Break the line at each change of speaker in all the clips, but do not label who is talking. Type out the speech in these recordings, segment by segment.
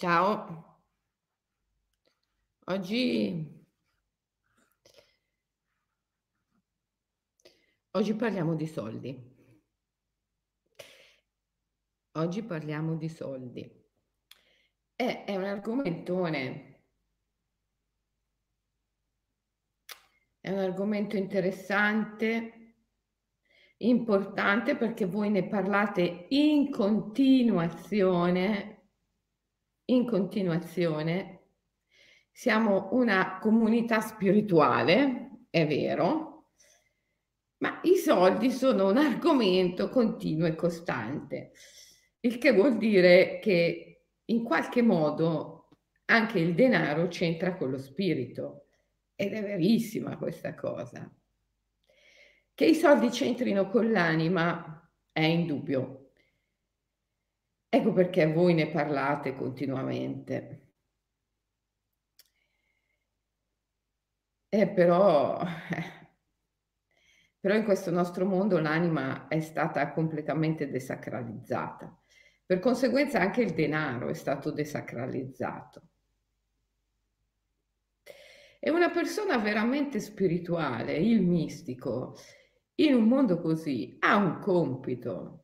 Ciao. Oggi oggi parliamo di soldi. Oggi parliamo di soldi. Eh, è un argomentone. È un argomento interessante, importante perché voi ne parlate in continuazione in continuazione. Siamo una comunità spirituale, è vero, ma i soldi sono un argomento continuo e costante, il che vuol dire che in qualche modo anche il denaro c'entra con lo spirito ed è verissima questa cosa. Che i soldi c'entrino con l'anima è indubbio, Ecco perché voi ne parlate continuamente. Eh, però, però in questo nostro mondo l'anima è stata completamente desacralizzata. Per conseguenza anche il denaro è stato desacralizzato. E una persona veramente spirituale, il mistico, in un mondo così, ha un compito,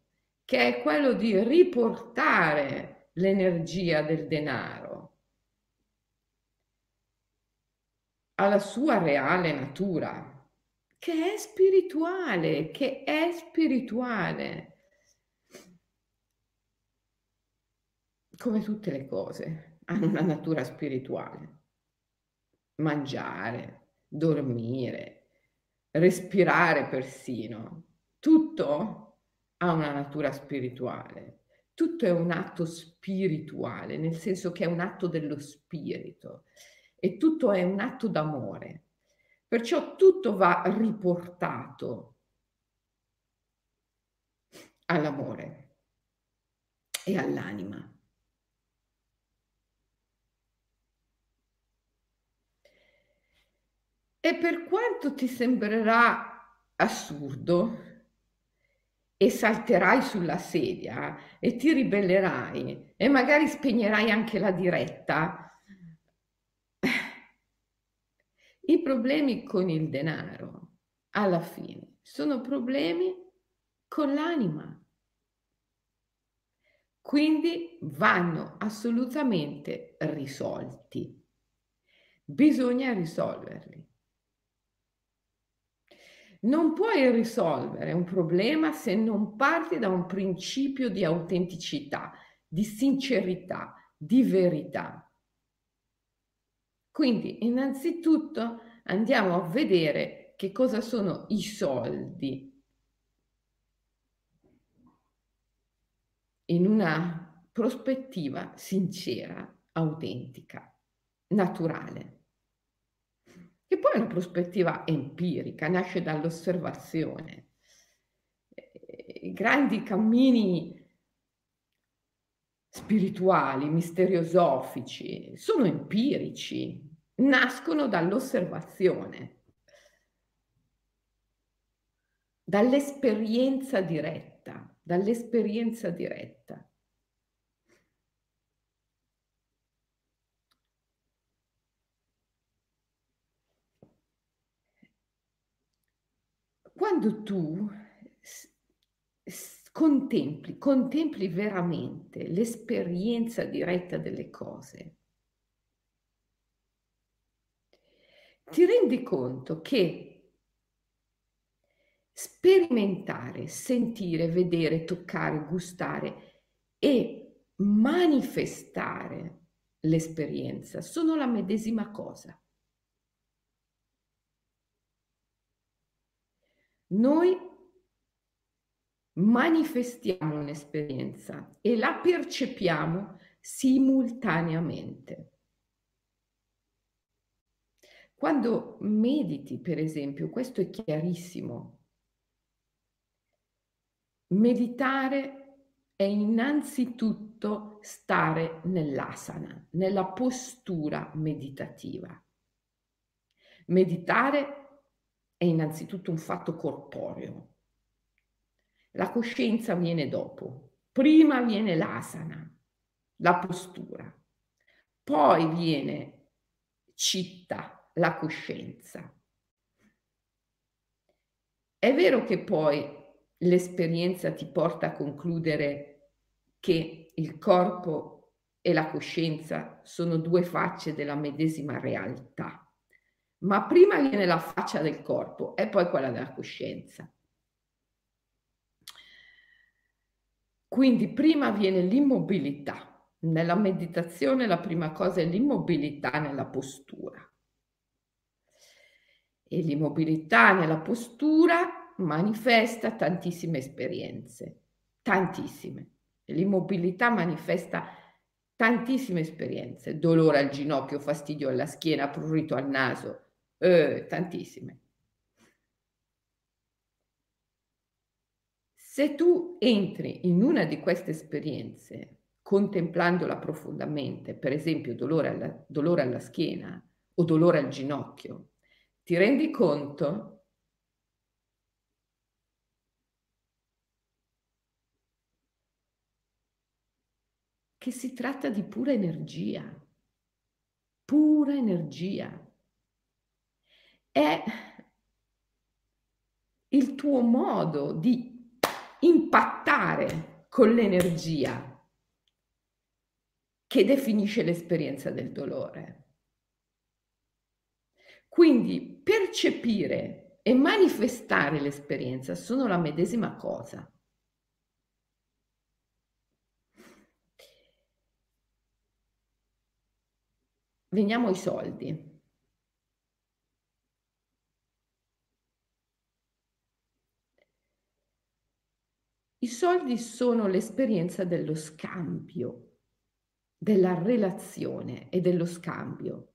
che è quello di riportare l'energia del denaro alla sua reale natura, che è spirituale, che è spirituale. Come tutte le cose, hanno una natura spirituale. Mangiare, dormire, respirare persino, tutto ha una natura spirituale. Tutto è un atto spirituale, nel senso che è un atto dello spirito e tutto è un atto d'amore. Perciò tutto va riportato all'amore e all'anima. E per quanto ti sembrerà assurdo, e salterai sulla sedia e ti ribellerai e magari spegnerai anche la diretta. I problemi con il denaro, alla fine, sono problemi con l'anima. Quindi vanno assolutamente risolti. Bisogna risolverli. Non puoi risolvere un problema se non parti da un principio di autenticità, di sincerità, di verità. Quindi, innanzitutto andiamo a vedere che cosa sono i soldi in una prospettiva sincera, autentica, naturale che poi è una prospettiva empirica, nasce dall'osservazione. I grandi cammini spirituali, misteriosofici, sono empirici, nascono dall'osservazione, dall'esperienza diretta, dall'esperienza diretta. Quando tu contempli, contempli veramente l'esperienza diretta delle cose, ti rendi conto che sperimentare, sentire, vedere, toccare, gustare e manifestare l'esperienza sono la medesima cosa. Noi manifestiamo un'esperienza e la percepiamo simultaneamente. Quando mediti, per esempio, questo è chiarissimo. Meditare è innanzitutto stare nell'asana, nella postura meditativa. Meditare è innanzitutto un fatto corporeo. La coscienza viene dopo. Prima viene l'asana, la postura. poi viene citta, la coscienza. È vero che poi l'esperienza ti porta a concludere che il corpo e la coscienza sono due facce della medesima realtà, ma prima viene la faccia del corpo e poi quella della coscienza. Quindi prima viene l'immobilità. Nella meditazione la prima cosa è l'immobilità nella postura. E l'immobilità nella postura manifesta tantissime esperienze, tantissime. L'immobilità manifesta tantissime esperienze, dolore al ginocchio, fastidio alla schiena, prurito al naso, eh, tantissime. Se tu entri in una di queste esperienze contemplandola profondamente, per esempio dolore alla, dolore alla schiena o dolore al ginocchio, ti rendi conto che si tratta di pura energia, pura energia. È il tuo modo di impattare con l'energia che definisce l'esperienza del dolore. Quindi percepire e manifestare l'esperienza sono la medesima cosa. Veniamo ai soldi. I soldi sono l'esperienza dello scambio, della relazione e dello scambio.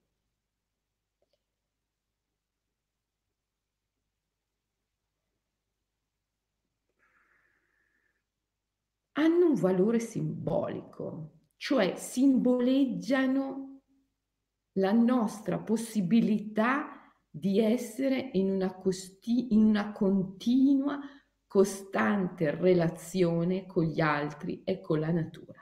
Hanno un valore simbolico, cioè simboleggiano la nostra possibilità di essere in una, costi- in una continua costante relazione con gli altri e con la natura.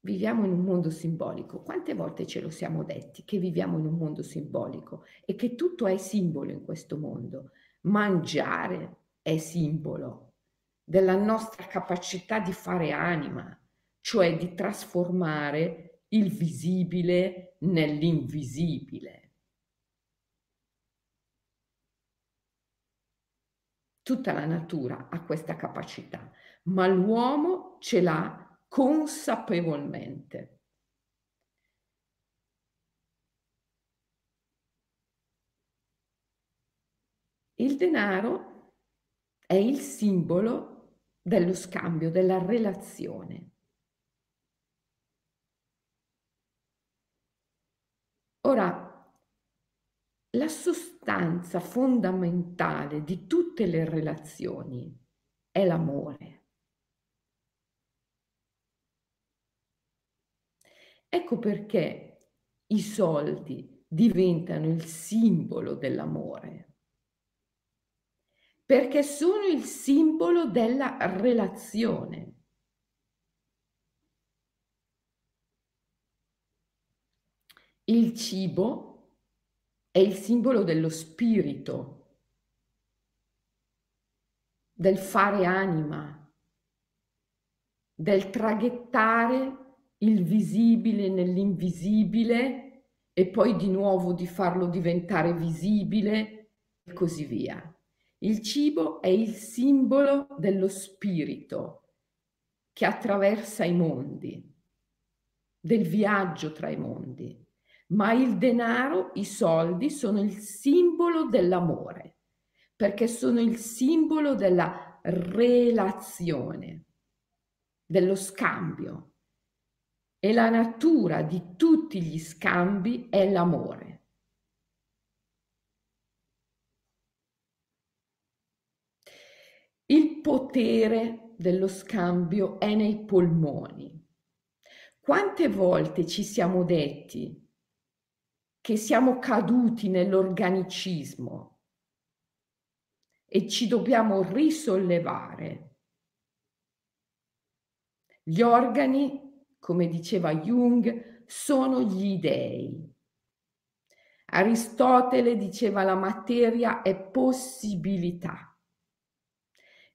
Viviamo in un mondo simbolico. Quante volte ce lo siamo detti che viviamo in un mondo simbolico e che tutto è simbolo in questo mondo? Mangiare è simbolo della nostra capacità di fare anima, cioè di trasformare il visibile nell'invisibile. Tutta la natura ha questa capacità, ma l'uomo ce l'ha consapevolmente. Il denaro è il simbolo dello scambio, della relazione. Ora, la sostanza fondamentale di tutte le relazioni è l'amore. Ecco perché i soldi diventano il simbolo dell'amore, perché sono il simbolo della relazione. Il cibo è il simbolo dello spirito, del fare anima, del traghettare il visibile nell'invisibile e poi di nuovo di farlo diventare visibile e così via. Il cibo è il simbolo dello spirito che attraversa i mondi, del viaggio tra i mondi ma il denaro, i soldi sono il simbolo dell'amore, perché sono il simbolo della relazione, dello scambio. E la natura di tutti gli scambi è l'amore. Il potere dello scambio è nei polmoni. Quante volte ci siamo detti che siamo caduti nell'organicismo e ci dobbiamo risollevare. Gli organi come diceva Jung, sono gli dei. Aristotele diceva la materia è possibilità.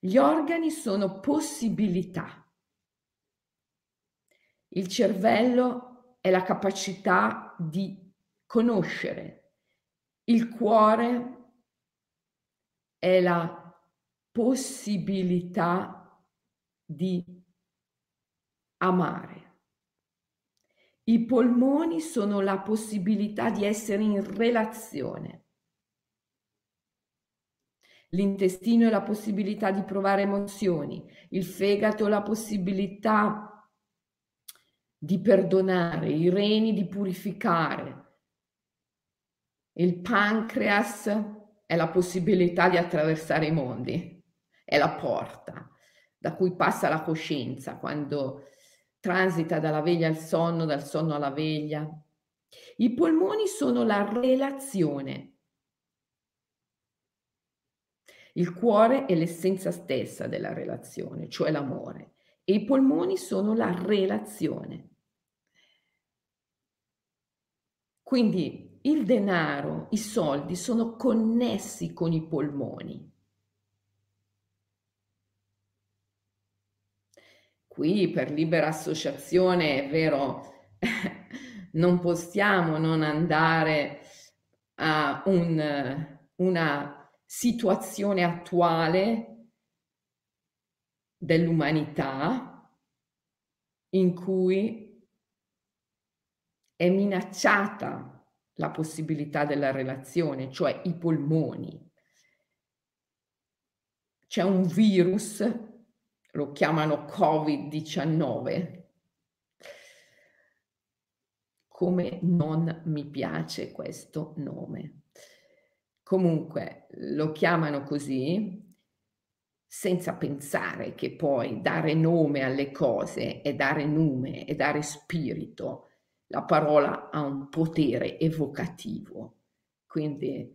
Gli organi sono possibilità. Il cervello è la capacità di conoscere. Il cuore è la possibilità di amare. I polmoni sono la possibilità di essere in relazione. L'intestino è la possibilità di provare emozioni, il fegato la possibilità di perdonare, i reni di purificare, il pancreas è la possibilità di attraversare i mondi, è la porta da cui passa la coscienza quando transita dalla veglia al sonno, dal sonno alla veglia. I polmoni sono la relazione il cuore è l'essenza stessa della relazione, cioè l'amore, e i polmoni sono la relazione. Quindi il denaro, i soldi sono connessi con i polmoni. Qui per libera associazione è vero, non possiamo non andare a un, una situazione attuale dell'umanità in cui è minacciata la possibilità della relazione, cioè i polmoni. C'è un virus, lo chiamano Covid-19. Come non mi piace questo nome. Comunque lo chiamano così senza pensare che poi dare nome alle cose e dare nume e dare spirito, la parola ha un potere evocativo. Quindi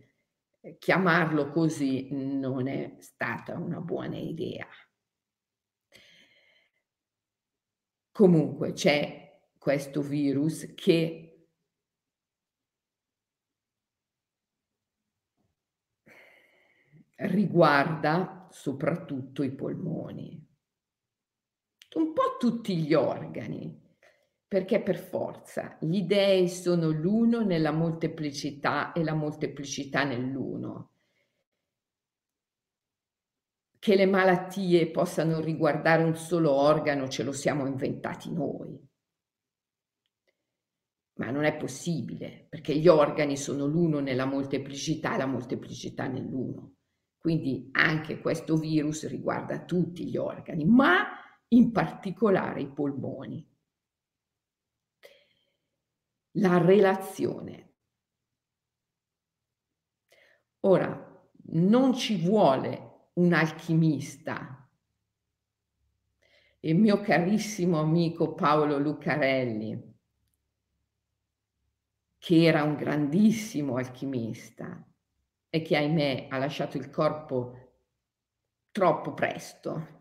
eh, chiamarlo così non è stata una buona idea. Comunque c'è questo virus che riguarda soprattutto i polmoni, un po' tutti gli organi, perché per forza gli dei sono l'uno nella molteplicità e la molteplicità nell'uno. Che le malattie possano riguardare un solo organo ce lo siamo inventati noi. Ma non è possibile, perché gli organi sono l'uno nella molteplicità e la molteplicità nell'uno. Quindi anche questo virus riguarda tutti gli organi, ma in particolare i polmoni. La relazione. Ora, non ci vuole un alchimista. Il mio carissimo amico Paolo Lucarelli, che era un grandissimo alchimista, e che ahimè ha lasciato il corpo troppo presto.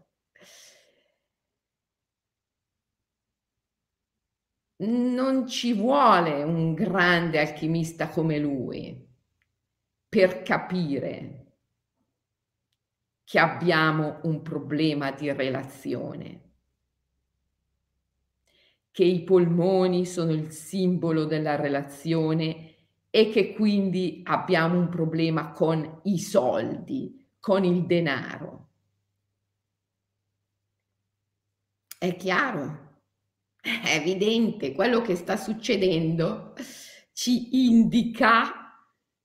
Non ci vuole un grande alchimista come lui per capire che abbiamo un problema di relazione, che i polmoni sono il simbolo della relazione e che quindi abbiamo un problema con i soldi, con il denaro. È chiaro, è evidente, quello che sta succedendo ci indica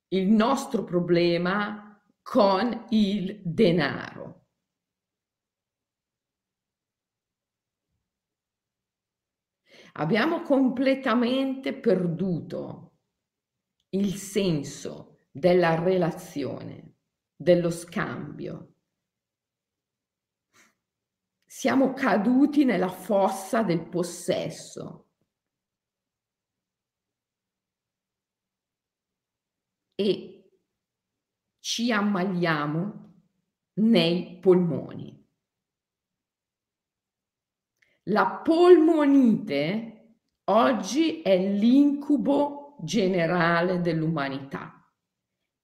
il nostro problema con il denaro. Abbiamo completamente perduto il senso della relazione, dello scambio. Siamo caduti nella fossa del possesso. E ci ammaliamo nei polmoni. La polmonite oggi è l'incubo generale dell'umanità.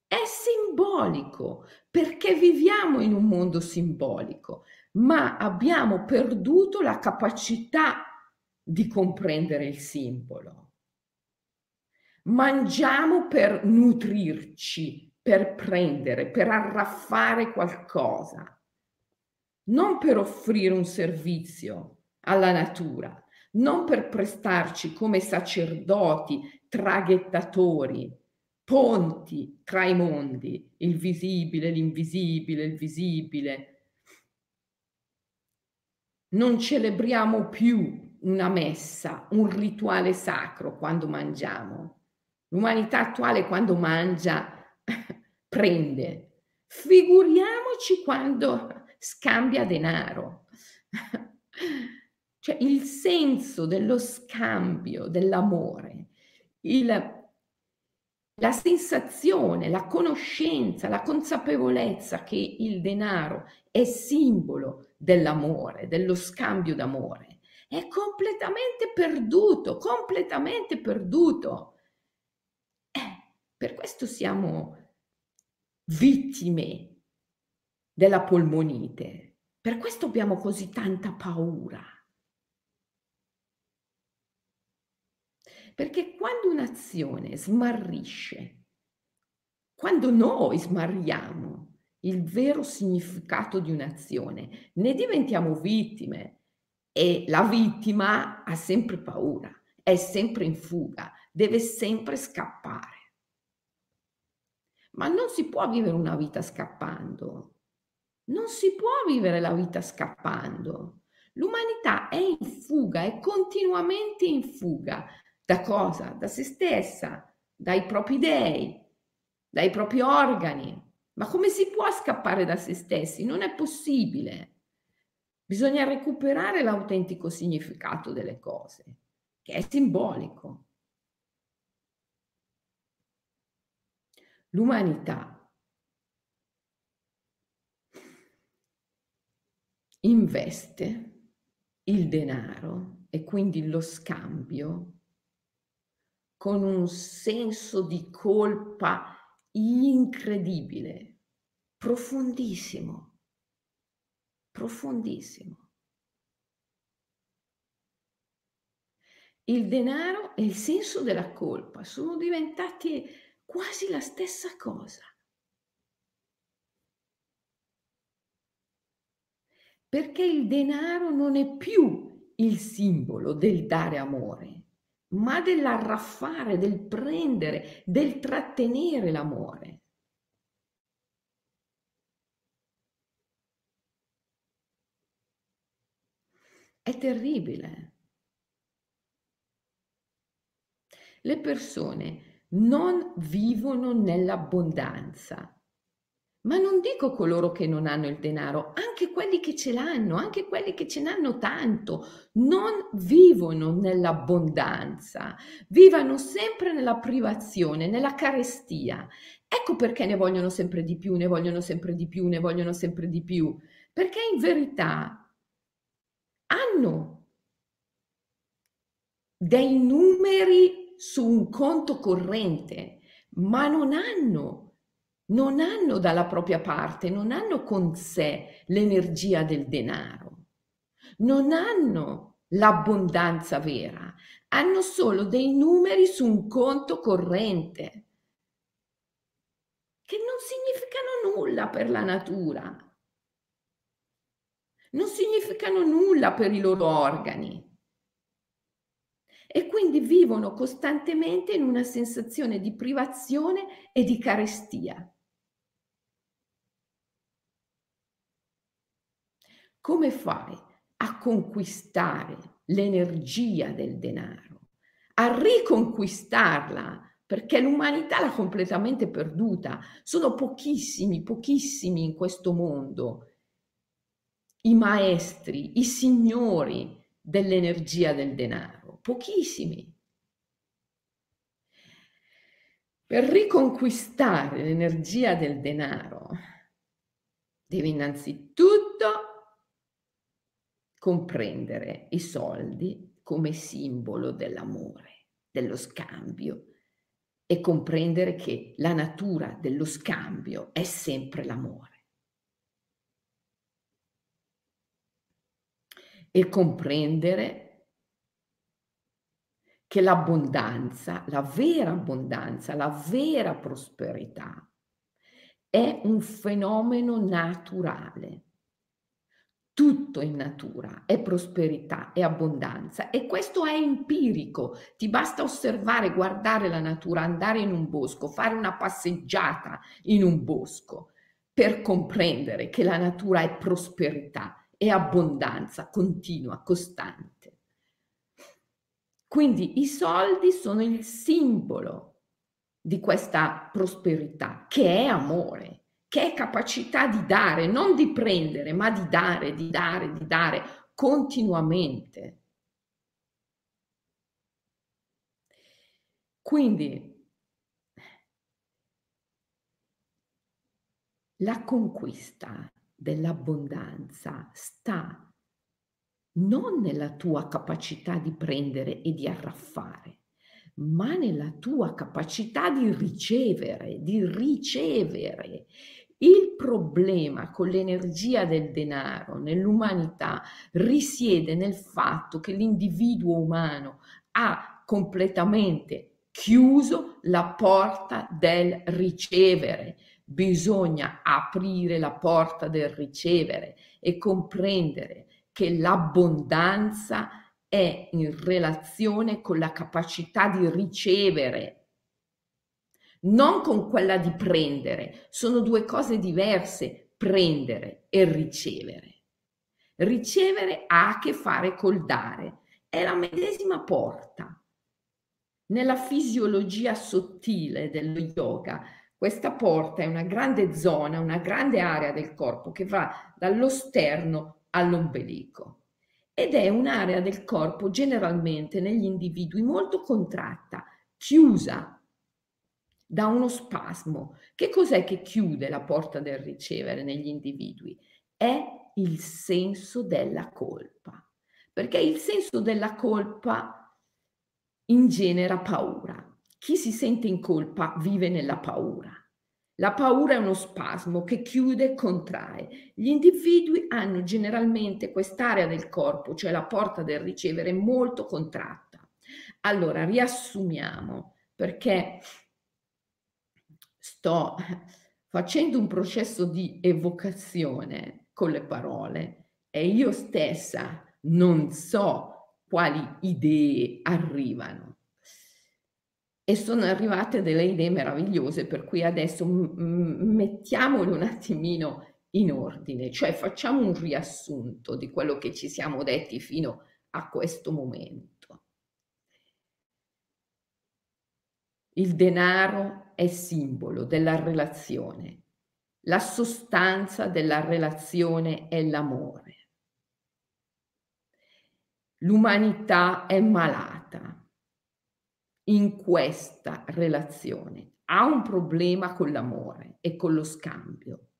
È simbolico perché viviamo in un mondo simbolico, ma abbiamo perduto la capacità di comprendere il simbolo. Mangiamo per nutrirci, per prendere, per arraffare qualcosa, non per offrire un servizio alla natura, non per prestarci come sacerdoti, traghettatori, ponti tra i mondi, il visibile, l'invisibile, il visibile. Non celebriamo più una messa, un rituale sacro quando mangiamo. L'umanità attuale quando mangia prende. Figuriamoci quando scambia denaro. Cioè il senso dello scambio, dell'amore, il, la sensazione, la conoscenza, la consapevolezza che il denaro è simbolo dell'amore, dello scambio d'amore, è completamente perduto, completamente perduto. Eh, per questo siamo vittime della polmonite, per questo abbiamo così tanta paura. Perché quando un'azione smarrisce, quando noi smarriamo il vero significato di un'azione, ne diventiamo vittime e la vittima ha sempre paura, è sempre in fuga, deve sempre scappare. Ma non si può vivere una vita scappando. Non si può vivere la vita scappando. L'umanità è in fuga, è continuamente in fuga da cosa? Da se stessa, dai propri dei, dai propri organi. Ma come si può scappare da se stessi? Non è possibile. Bisogna recuperare l'autentico significato delle cose, che è simbolico. L'umanità investe il denaro e quindi lo scambio con un senso di colpa incredibile, profondissimo, profondissimo. Il denaro e il senso della colpa sono diventati quasi la stessa cosa. Perché il denaro non è più il simbolo del dare amore, ma dell'arraffare, del prendere, del trattenere l'amore. È terribile. Le persone non vivono nell'abbondanza ma non dico coloro che non hanno il denaro, anche quelli che ce l'hanno, anche quelli che ce n'hanno tanto, non vivono nell'abbondanza, vivono sempre nella privazione, nella carestia. Ecco perché ne vogliono sempre di più, ne vogliono sempre di più, ne vogliono sempre di più, perché in verità hanno dei numeri su un conto corrente, ma non hanno non hanno dalla propria parte, non hanno con sé l'energia del denaro, non hanno l'abbondanza vera, hanno solo dei numeri su un conto corrente che non significano nulla per la natura, non significano nulla per i loro organi e quindi vivono costantemente in una sensazione di privazione e di carestia. Come fai a conquistare l'energia del denaro, a riconquistarla? Perché l'umanità l'ha completamente perduta. Sono pochissimi, pochissimi in questo mondo i maestri, i signori dell'energia del denaro. Pochissimi. Per riconquistare l'energia del denaro devi innanzitutto comprendere i soldi come simbolo dell'amore, dello scambio e comprendere che la natura dello scambio è sempre l'amore. E comprendere che l'abbondanza, la vera abbondanza, la vera prosperità è un fenomeno naturale. Tutto in natura è prosperità, è abbondanza e questo è empirico. Ti basta osservare, guardare la natura, andare in un bosco, fare una passeggiata in un bosco per comprendere che la natura è prosperità, è abbondanza continua, costante. Quindi i soldi sono il simbolo di questa prosperità, che è amore, che è capacità di dare, non di prendere, ma di dare, di dare, di dare continuamente. Quindi la conquista dell'abbondanza sta non nella tua capacità di prendere e di arraffare, ma nella tua capacità di ricevere, di ricevere. Il problema con l'energia del denaro nell'umanità risiede nel fatto che l'individuo umano ha completamente chiuso la porta del ricevere. Bisogna aprire la porta del ricevere e comprendere che l'abbondanza è in relazione con la capacità di ricevere, non con quella di prendere. Sono due cose diverse, prendere e ricevere. Ricevere ha a che fare col dare, è la medesima porta. Nella fisiologia sottile dello yoga, questa porta è una grande zona, una grande area del corpo che va dallo sterno all'ombelico ed è un'area del corpo generalmente negli individui molto contratta, chiusa da uno spasmo. Che cos'è che chiude la porta del ricevere negli individui? È il senso della colpa, perché il senso della colpa ingenera paura. Chi si sente in colpa vive nella paura. La paura è uno spasmo che chiude e contrae. Gli individui hanno generalmente quest'area del corpo, cioè la porta del ricevere, molto contratta. Allora, riassumiamo perché sto facendo un processo di evocazione con le parole e io stessa non so quali idee arrivano e sono arrivate delle idee meravigliose, per cui adesso m- mettiamole un attimino in ordine, cioè facciamo un riassunto di quello che ci siamo detti fino a questo momento. Il denaro è simbolo della relazione, la sostanza della relazione è l'amore. L'umanità è malata in questa relazione ha un problema con l'amore e con lo scambio.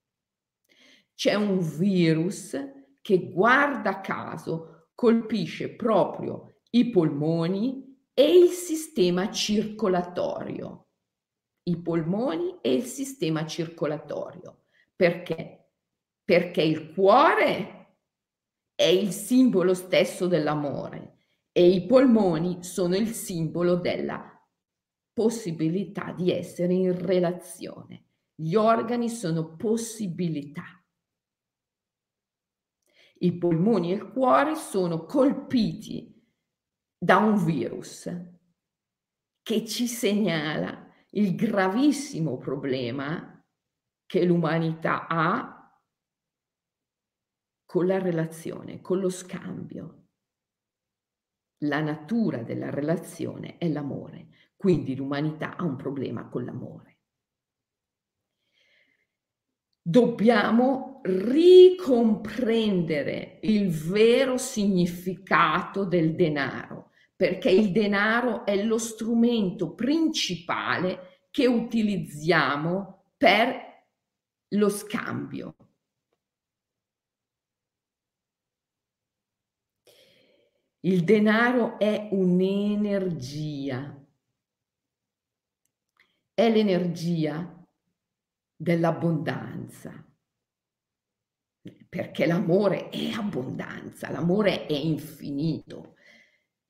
C'è un virus che guarda caso colpisce proprio i polmoni e il sistema circolatorio. I polmoni e il sistema circolatorio. Perché? Perché il cuore è il simbolo stesso dell'amore e i polmoni sono il simbolo della possibilità di essere in relazione. Gli organi sono possibilità. I polmoni e il cuore sono colpiti da un virus che ci segnala il gravissimo problema che l'umanità ha con la relazione, con lo scambio la natura della relazione è l'amore, quindi l'umanità ha un problema con l'amore. Dobbiamo ricomprendere il vero significato del denaro, perché il denaro è lo strumento principale che utilizziamo per lo scambio. Il denaro è un'energia. È l'energia dell'abbondanza. Perché l'amore è abbondanza, l'amore è infinito,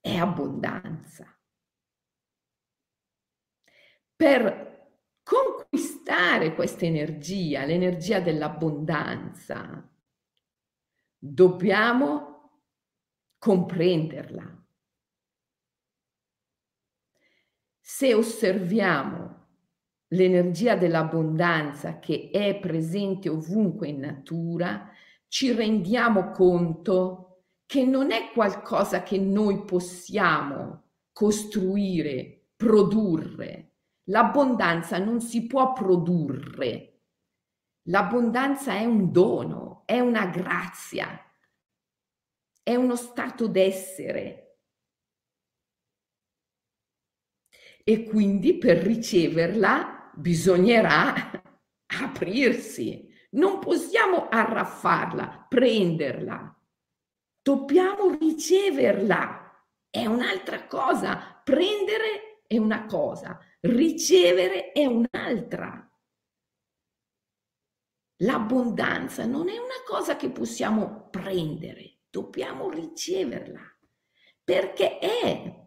è abbondanza. Per conquistare questa energia, l'energia dell'abbondanza, dobbiamo comprenderla. Se osserviamo l'energia dell'abbondanza che è presente ovunque in natura, ci rendiamo conto che non è qualcosa che noi possiamo costruire, produrre. L'abbondanza non si può produrre. L'abbondanza è un dono, è una grazia, è uno stato d'essere. E quindi per riceverla bisognerà aprirsi. Non possiamo arraffarla, prenderla. Dobbiamo riceverla. È un'altra cosa. Prendere è una cosa, ricevere è un'altra. L'abbondanza non è una cosa che possiamo prendere, dobbiamo riceverla perché è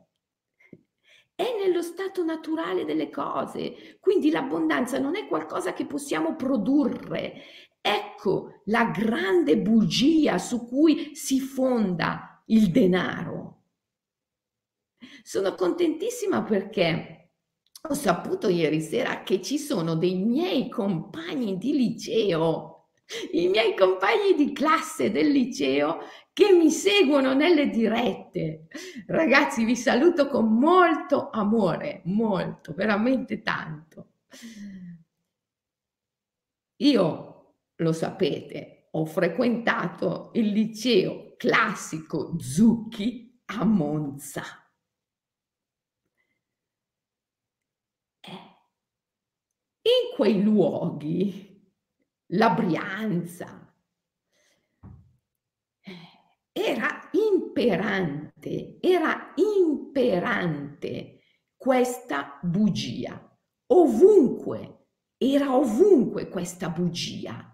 è nello stato naturale delle cose. Quindi l'abbondanza non è qualcosa che possiamo produrre. Ecco la grande bugia su cui si fonda il denaro. Sono contentissima perché ho saputo ieri sera che ci sono dei miei compagni di liceo i miei compagni di classe del liceo che mi seguono nelle dirette. Ragazzi, vi saluto con molto amore, molto, veramente tanto. Io, lo sapete, ho frequentato il liceo classico Zucchi a Monza. Eh, in quei luoghi la Brianza. Era imperante, era imperante questa bugia. Ovunque, era ovunque questa bugia.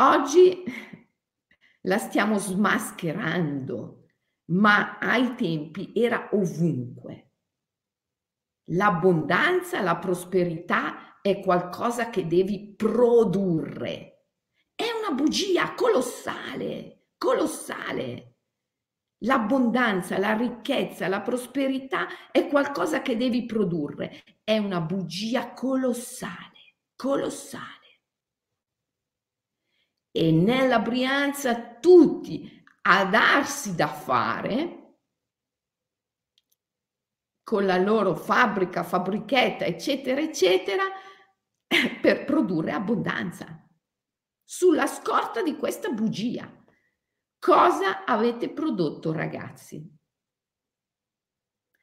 Oggi la stiamo smascherando, ma ai tempi era ovunque. L'abbondanza, la prosperità è qualcosa che devi produrre. È una bugia colossale, colossale. L'abbondanza, la ricchezza, la prosperità è qualcosa che devi produrre. È una bugia colossale, colossale. E nella Brianza tutti a darsi da fare con la loro fabbrica, fabbrichetta, eccetera, eccetera, per produrre abbondanza. Sulla scorta di questa bugia. Cosa avete prodotto, ragazzi?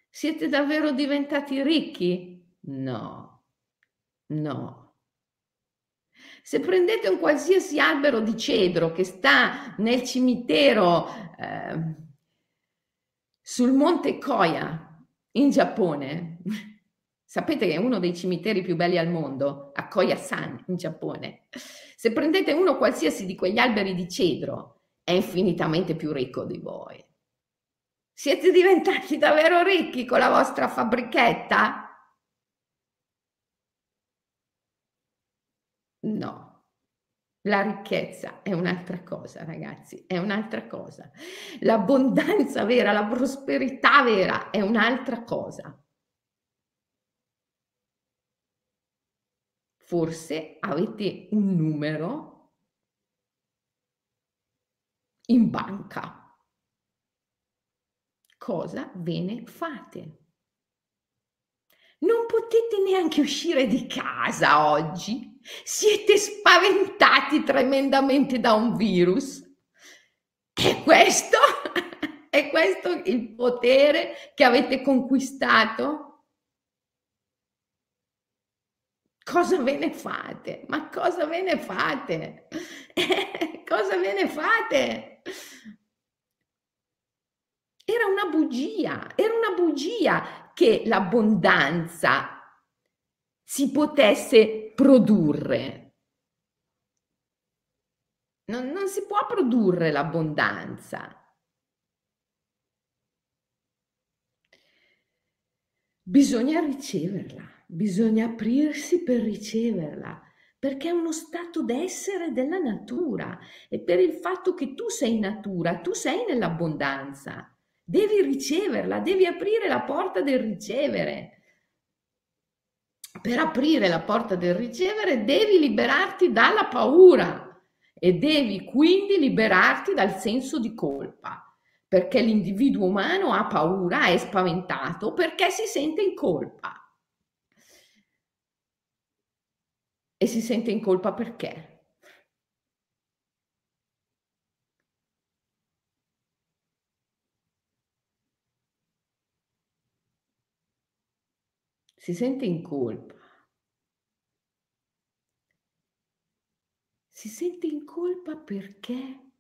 Siete davvero diventati ricchi? No, no. Se prendete un qualsiasi albero di cedro che sta nel cimitero eh, sul monte Koya in Giappone, Sapete che è uno dei cimiteri più belli al mondo, a Koyasan, in Giappone. Se prendete uno qualsiasi di quegli alberi di cedro, è infinitamente più ricco di voi. Siete diventati davvero ricchi con la vostra fabbrichetta? No, la ricchezza è un'altra cosa, ragazzi, è un'altra cosa. L'abbondanza vera, la prosperità vera è un'altra cosa. forse avete un numero in banca. Cosa ve ne fate? Non potete neanche uscire di casa oggi. Siete spaventati tremendamente da un virus. E questo, è questo il potere che avete conquistato? Cosa ve ne fate? Ma cosa ve ne fate? cosa ve ne fate? Era una bugia, era una bugia che l'abbondanza si potesse produrre. Non, non si può produrre l'abbondanza. Bisogna riceverla, bisogna aprirsi per riceverla, perché è uno stato d'essere della natura e per il fatto che tu sei natura, tu sei nell'abbondanza, devi riceverla, devi aprire la porta del ricevere. Per aprire la porta del ricevere devi liberarti dalla paura e devi quindi liberarti dal senso di colpa, perché l'individuo umano ha paura, è spaventato perché si sente in colpa. E si sente in colpa perché? Si sente in colpa si sente in colpa perché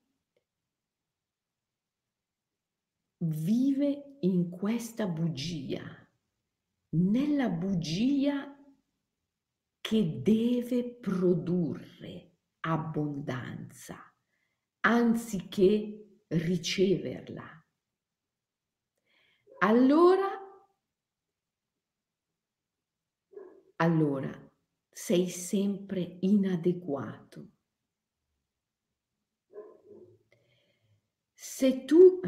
vive in questa bugia, nella bugia che deve produrre abbondanza anziché riceverla. Allora, allora sei sempre inadeguato Se tu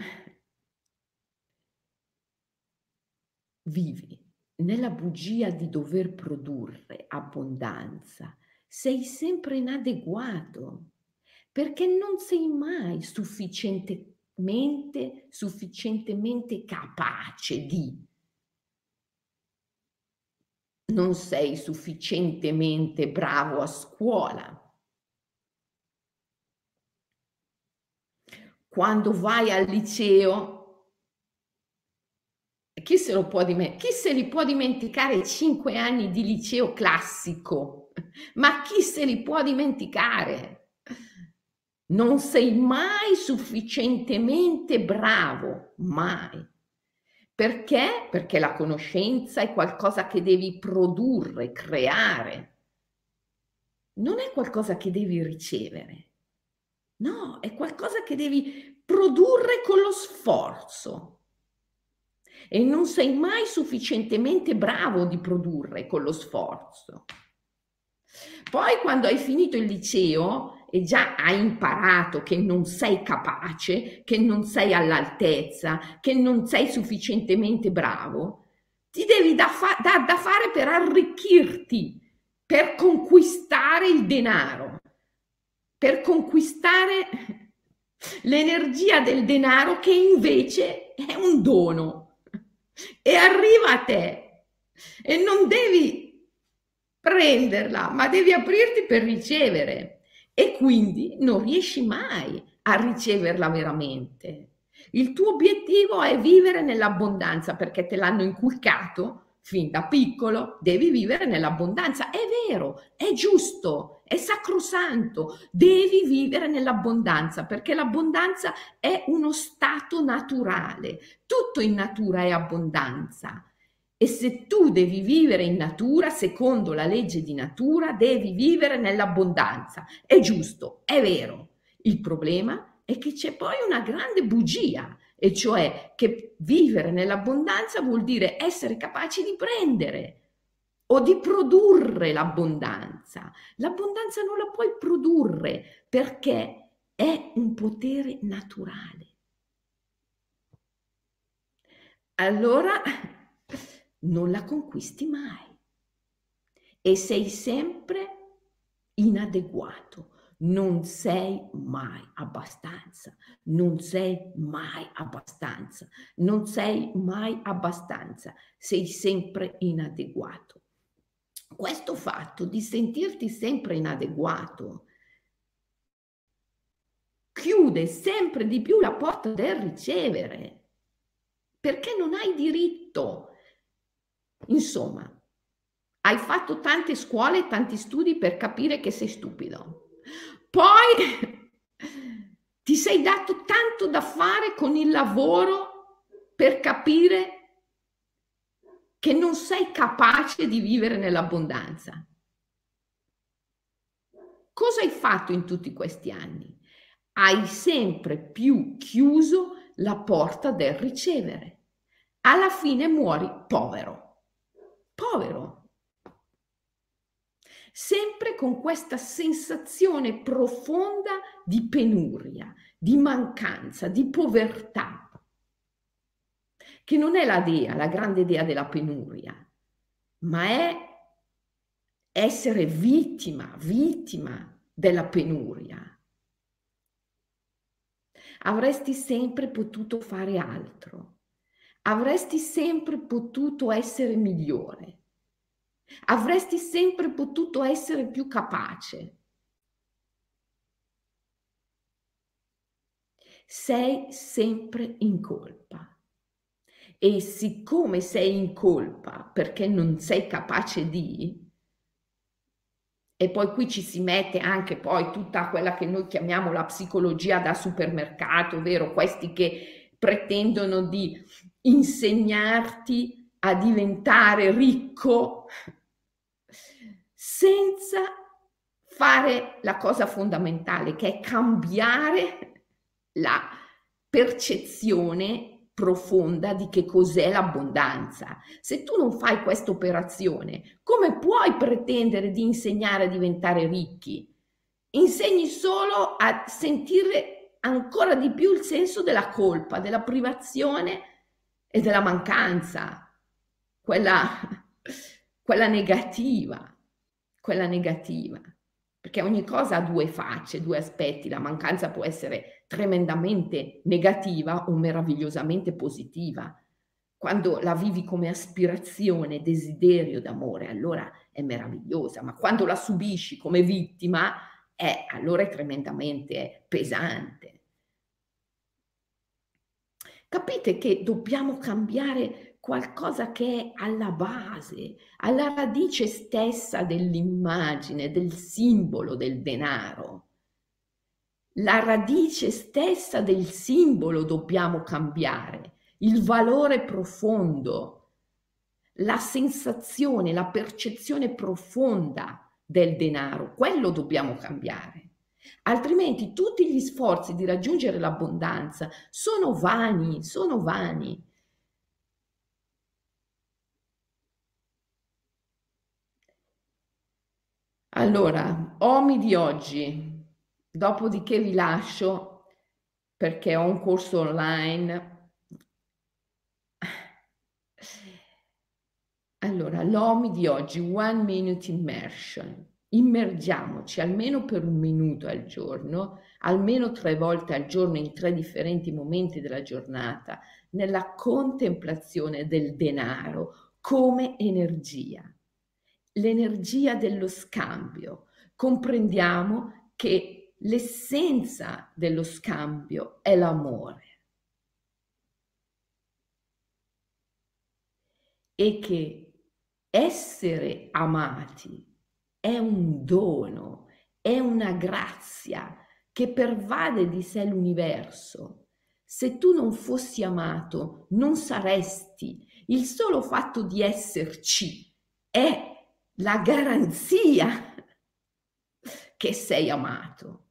vivi nella bugia di dover produrre abbondanza, sei sempre inadeguato perché non sei mai sufficientemente, sufficientemente capace di. Non sei sufficientemente bravo a scuola quando vai al liceo, chi se, lo può chi se li può dimenticare cinque anni di liceo classico? Ma chi se li può dimenticare? Non sei mai sufficientemente bravo, mai. Perché? Perché la conoscenza è qualcosa che devi produrre, creare. Non è qualcosa che devi ricevere. No, è qualcosa che devi produrre con lo sforzo. E non sei mai sufficientemente bravo di produrre con lo sforzo. Poi quando hai finito il liceo e già hai imparato che non sei capace, che non sei all'altezza, che non sei sufficientemente bravo, ti devi da, fa- da, da fare per arricchirti, per conquistare il denaro. Per conquistare l'energia del denaro che invece è un dono. E arriva a te. E non devi prenderla, ma devi aprirti per ricevere e quindi non riesci mai a riceverla veramente. Il tuo obiettivo è vivere nell'abbondanza perché te l'hanno inculcato fin da piccolo, devi vivere nell'abbondanza. È vero, è giusto, è sacrosanto, devi vivere nell'abbondanza perché l'abbondanza è uno stato naturale. Tutto in natura è abbondanza. E se tu devi vivere in natura, secondo la legge di natura, devi vivere nell'abbondanza. È giusto, è vero. Il problema è che c'è poi una grande bugia e cioè che vivere nell'abbondanza vuol dire essere capaci di prendere o di produrre l'abbondanza. L'abbondanza non la puoi produrre perché è un potere naturale. Allora non la conquisti mai e sei sempre inadeguato non sei mai abbastanza, non sei mai abbastanza, non sei mai abbastanza, sei sempre inadeguato. Questo fatto di sentirti sempre inadeguato chiude sempre di più la porta del ricevere, perché non hai diritto. Insomma, hai fatto tante scuole e tanti studi per capire che sei stupido poi ti sei dato tanto da fare con il lavoro per capire che non sei capace di vivere nell'abbondanza. Cosa hai fatto in tutti questi anni? Hai sempre più chiuso la porta del ricevere. Alla fine muori povero. Povero. Sempre con questa sensazione profonda di penuria, di mancanza, di povertà che non è la dea, la grande dea della penuria, ma è essere vittima, vittima della penuria. Avresti sempre potuto fare altro, avresti sempre potuto essere migliore, avresti sempre potuto essere più capace. Sei sempre in colpa. E siccome sei in colpa perché non sei capace di, e poi qui ci si mette anche poi tutta quella che noi chiamiamo la psicologia da supermercato, ovvero questi che pretendono di insegnarti a diventare ricco senza fare la cosa fondamentale che è cambiare la percezione profonda di che cos'è l'abbondanza. Se tu non fai questa operazione, come puoi pretendere di insegnare a diventare ricchi? Insegni solo a sentire ancora di più il senso della colpa, della privazione e della mancanza, quella, quella negativa, quella negativa perché ogni cosa ha due facce, due aspetti. La mancanza può essere tremendamente negativa o meravigliosamente positiva. Quando la vivi come aspirazione, desiderio d'amore, allora è meravigliosa, ma quando la subisci come vittima, è, allora è tremendamente pesante. Capite che dobbiamo cambiare qualcosa che è alla base, alla radice stessa dell'immagine, del simbolo del denaro. La radice stessa del simbolo dobbiamo cambiare, il valore profondo, la sensazione, la percezione profonda del denaro, quello dobbiamo cambiare. Altrimenti tutti gli sforzi di raggiungere l'abbondanza sono vani, sono vani Allora, Omi di oggi, dopodiché vi lascio perché ho un corso online. Allora, l'Omi di oggi, One Minute Immersion. Immergiamoci almeno per un minuto al giorno, almeno tre volte al giorno in tre differenti momenti della giornata, nella contemplazione del denaro come energia l'energia dello scambio. Comprendiamo che l'essenza dello scambio è l'amore e che essere amati è un dono, è una grazia che pervade di sé l'universo. Se tu non fossi amato, non saresti. Il solo fatto di esserci è la garanzia che sei amato.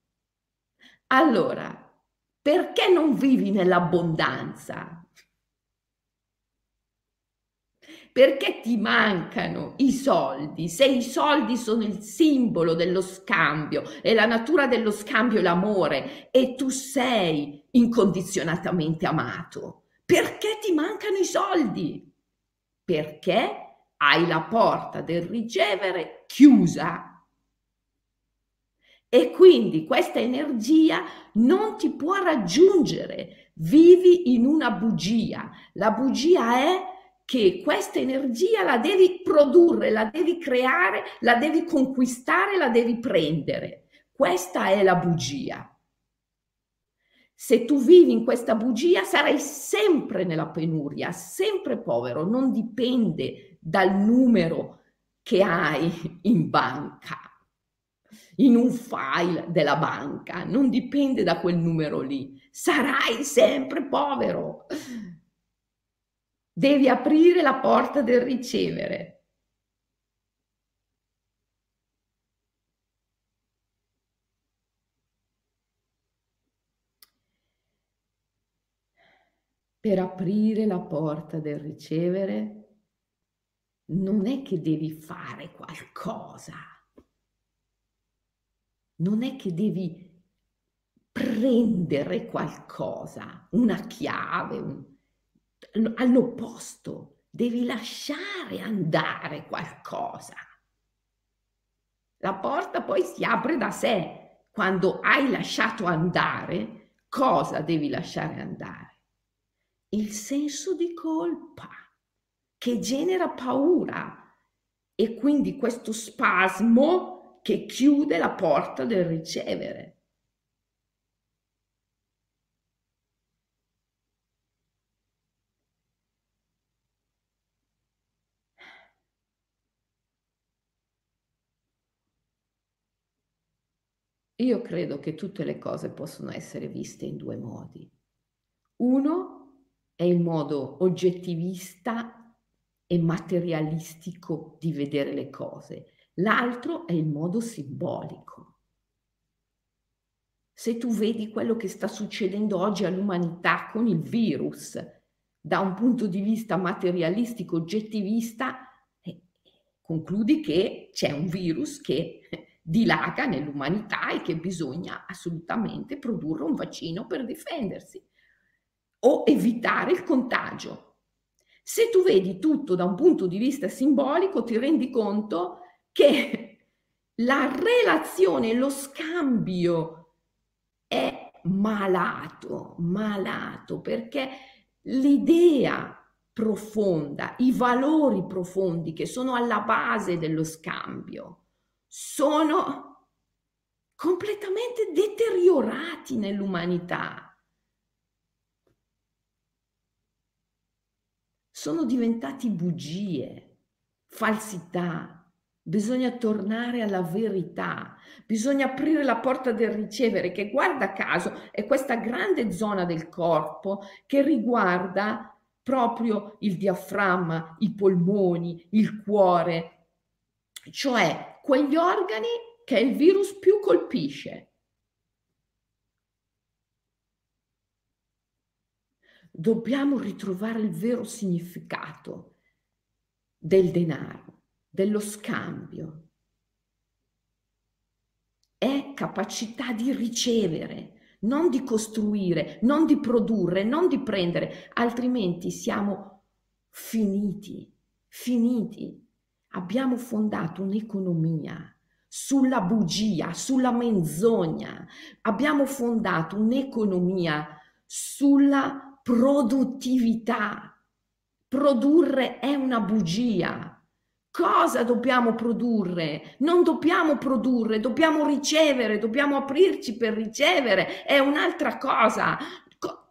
Allora, perché non vivi nell'abbondanza? Perché ti mancano i soldi? Se i soldi sono il simbolo dello scambio e la natura dello scambio è l'amore e tu sei incondizionatamente amato, perché ti mancano i soldi? Perché hai la porta del ricevere chiusa. E quindi questa energia non ti può raggiungere, vivi in una bugia. La bugia è che questa energia la devi produrre, la devi creare, la devi conquistare, la devi prendere. Questa è la bugia. Se tu vivi in questa bugia sarai sempre nella penuria, sempre povero, non dipende dal numero che hai in banca, in un file della banca, non dipende da quel numero lì, sarai sempre povero. Devi aprire la porta del ricevere. Per aprire la porta del ricevere non è che devi fare qualcosa, non è che devi prendere qualcosa, una chiave, un... all'opposto, devi lasciare andare qualcosa. La porta poi si apre da sé. Quando hai lasciato andare, cosa devi lasciare andare? Il senso di colpa che genera paura e quindi questo spasmo che chiude la porta del ricevere. Io credo che tutte le cose possono essere viste in due modi. Uno è il modo oggettivista e materialistico di vedere le cose, l'altro è il modo simbolico. Se tu vedi quello che sta succedendo oggi all'umanità con il virus da un punto di vista materialistico, oggettivista, eh, concludi che c'è un virus che dilaga nell'umanità e che bisogna assolutamente produrre un vaccino per difendersi o evitare il contagio. Se tu vedi tutto da un punto di vista simbolico, ti rendi conto che la relazione, lo scambio è malato, malato, perché l'idea profonda, i valori profondi che sono alla base dello scambio, sono completamente deteriorati nell'umanità. Sono diventati bugie, falsità. Bisogna tornare alla verità, bisogna aprire la porta del ricevere, che guarda caso è questa grande zona del corpo che riguarda proprio il diaframma, i polmoni, il cuore, cioè quegli organi che il virus più colpisce. Dobbiamo ritrovare il vero significato del denaro, dello scambio. È capacità di ricevere, non di costruire, non di produrre, non di prendere, altrimenti siamo finiti, finiti abbiamo fondato un'economia sulla bugia, sulla menzogna, abbiamo fondato un'economia sulla produttività. Produrre è una bugia. Cosa dobbiamo produrre? Non dobbiamo produrre, dobbiamo ricevere, dobbiamo aprirci per ricevere, è un'altra cosa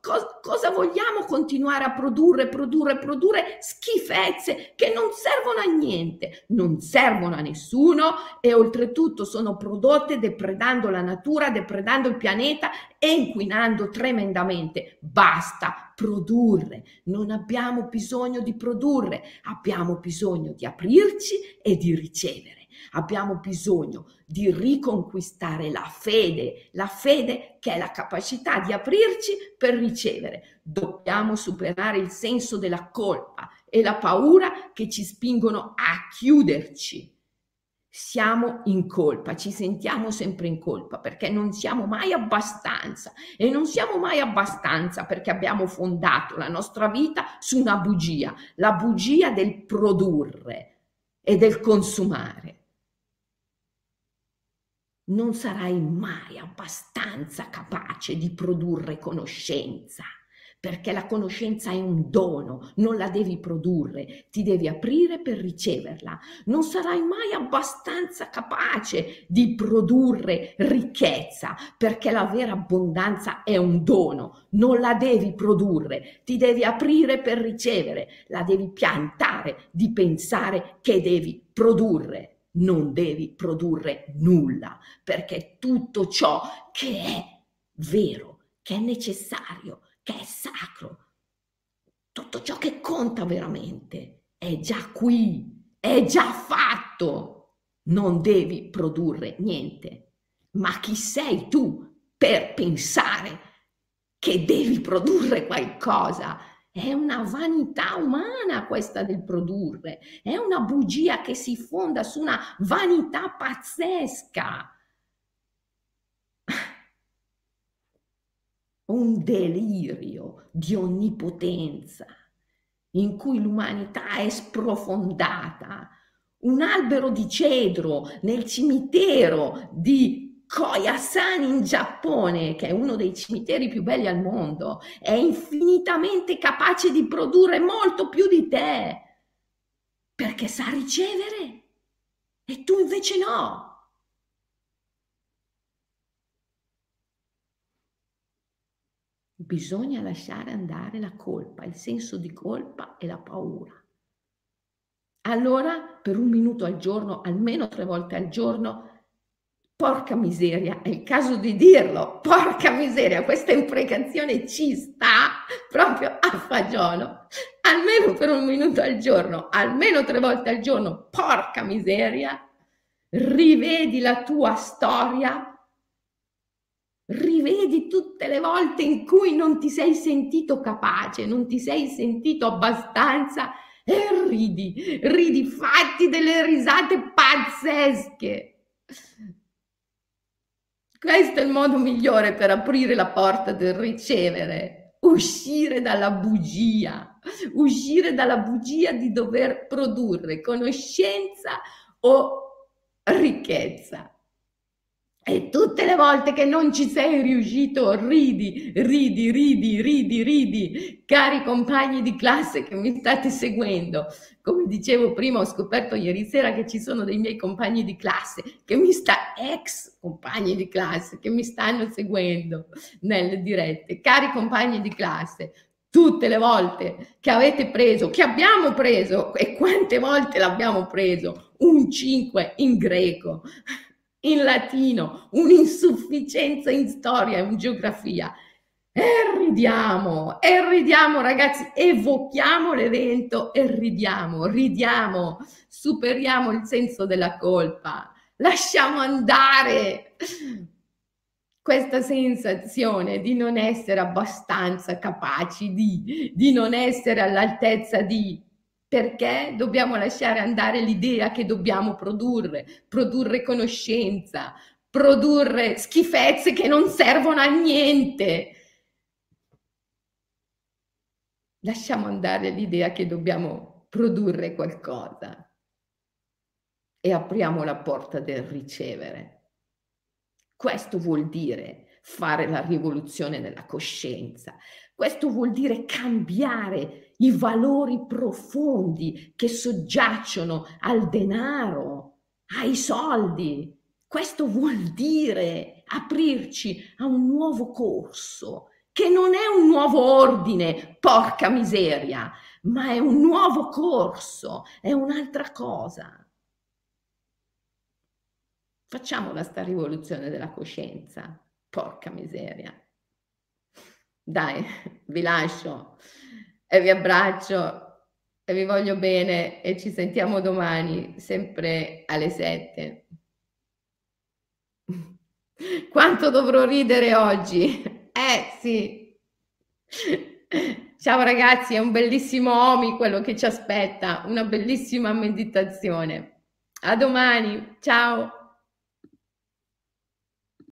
co- cosa vogliamo continuare a produrre, produrre, produrre schifezze che non servono a niente, non servono a nessuno e oltretutto sono prodotte depredando la natura, depredando il pianeta e inquinando tremendamente. Basta produrre, non abbiamo bisogno di produrre, abbiamo bisogno di aprirci e di ricevere. Abbiamo bisogno di riconquistare la fede, la fede che è la capacità di aprirci per ricevere. Dobbiamo superare il senso della colpa e la paura che ci spingono a chiuderci. Siamo in colpa, ci sentiamo sempre in colpa perché non siamo mai abbastanza e non siamo mai abbastanza perché abbiamo fondato la nostra vita su una bugia, la bugia del produrre e del consumare non sarai mai abbastanza capace di produrre conoscenza, perché la conoscenza è un dono, non la devi produrre, ti devi aprire per riceverla. Non sarai mai abbastanza capace di produrre ricchezza, perché la vera abbondanza è un dono, non la devi produrre, ti devi aprire per ricevere, la devi piantare di pensare che devi produrre non devi produrre nulla, perché tutto ciò che è vero, che è necessario, che è sacro, tutto ciò che conta veramente è già qui, è già fatto. Non devi produrre niente. Ma chi sei tu per pensare che devi produrre qualcosa? È una vanità umana questa del produrre, è una bugia che si fonda su una vanità pazzesca. Un delirio di onnipotenza in cui l'umanità è sprofondata. Un albero di cedro nel cimitero di Koyasan in Giappone, che è uno dei cimiteri più belli al mondo, è infinitamente capace di produrre molto più di te, perché sa ricevere e tu invece no. Bisogna lasciare andare la colpa, il senso di colpa e la paura. Allora, per un minuto al giorno, almeno tre volte al giorno, Porca miseria, è il caso di dirlo, porca miseria, questa imprecazione ci sta proprio a fagiolo, almeno per un minuto al giorno, almeno tre volte al giorno, porca miseria, rivedi la tua storia, rivedi tutte le volte in cui non ti sei sentito capace, non ti sei sentito abbastanza e ridi, ridi, fatti delle risate pazzesche. Questo è il modo migliore per aprire la porta del ricevere, uscire dalla bugia, uscire dalla bugia di dover produrre conoscenza o ricchezza. E tutte le volte che non ci sei riuscito, ridi, ridi, ridi, ridi, ridi, cari compagni di classe che mi state seguendo. Come dicevo prima, ho scoperto ieri sera che ci sono dei miei compagni di classe, che mi sta, ex compagni di classe, che mi stanno seguendo nelle dirette. Cari compagni di classe, tutte le volte che avete preso, che abbiamo preso, e quante volte l'abbiamo preso, un 5 in greco in latino, un'insufficienza in storia e in geografia. E ridiamo, e ridiamo ragazzi, evochiamo l'evento e ridiamo, ridiamo, superiamo il senso della colpa, lasciamo andare questa sensazione di non essere abbastanza capaci di, di non essere all'altezza di, perché dobbiamo lasciare andare l'idea che dobbiamo produrre, produrre conoscenza, produrre schifezze che non servono a niente. Lasciamo andare l'idea che dobbiamo produrre qualcosa e apriamo la porta del ricevere. Questo vuol dire fare la rivoluzione della coscienza. Questo vuol dire cambiare i valori profondi che soggiacciono al denaro, ai soldi. Questo vuol dire aprirci a un nuovo corso, che non è un nuovo ordine, porca miseria, ma è un nuovo corso, è un'altra cosa. Facciamola sta rivoluzione della coscienza, porca miseria. Dai, vi lascio e vi abbraccio e vi voglio bene e ci sentiamo domani, sempre alle 7. Quanto dovrò ridere oggi? Eh sì. Ciao ragazzi, è un bellissimo Omi quello che ci aspetta, una bellissima meditazione. A domani, ciao.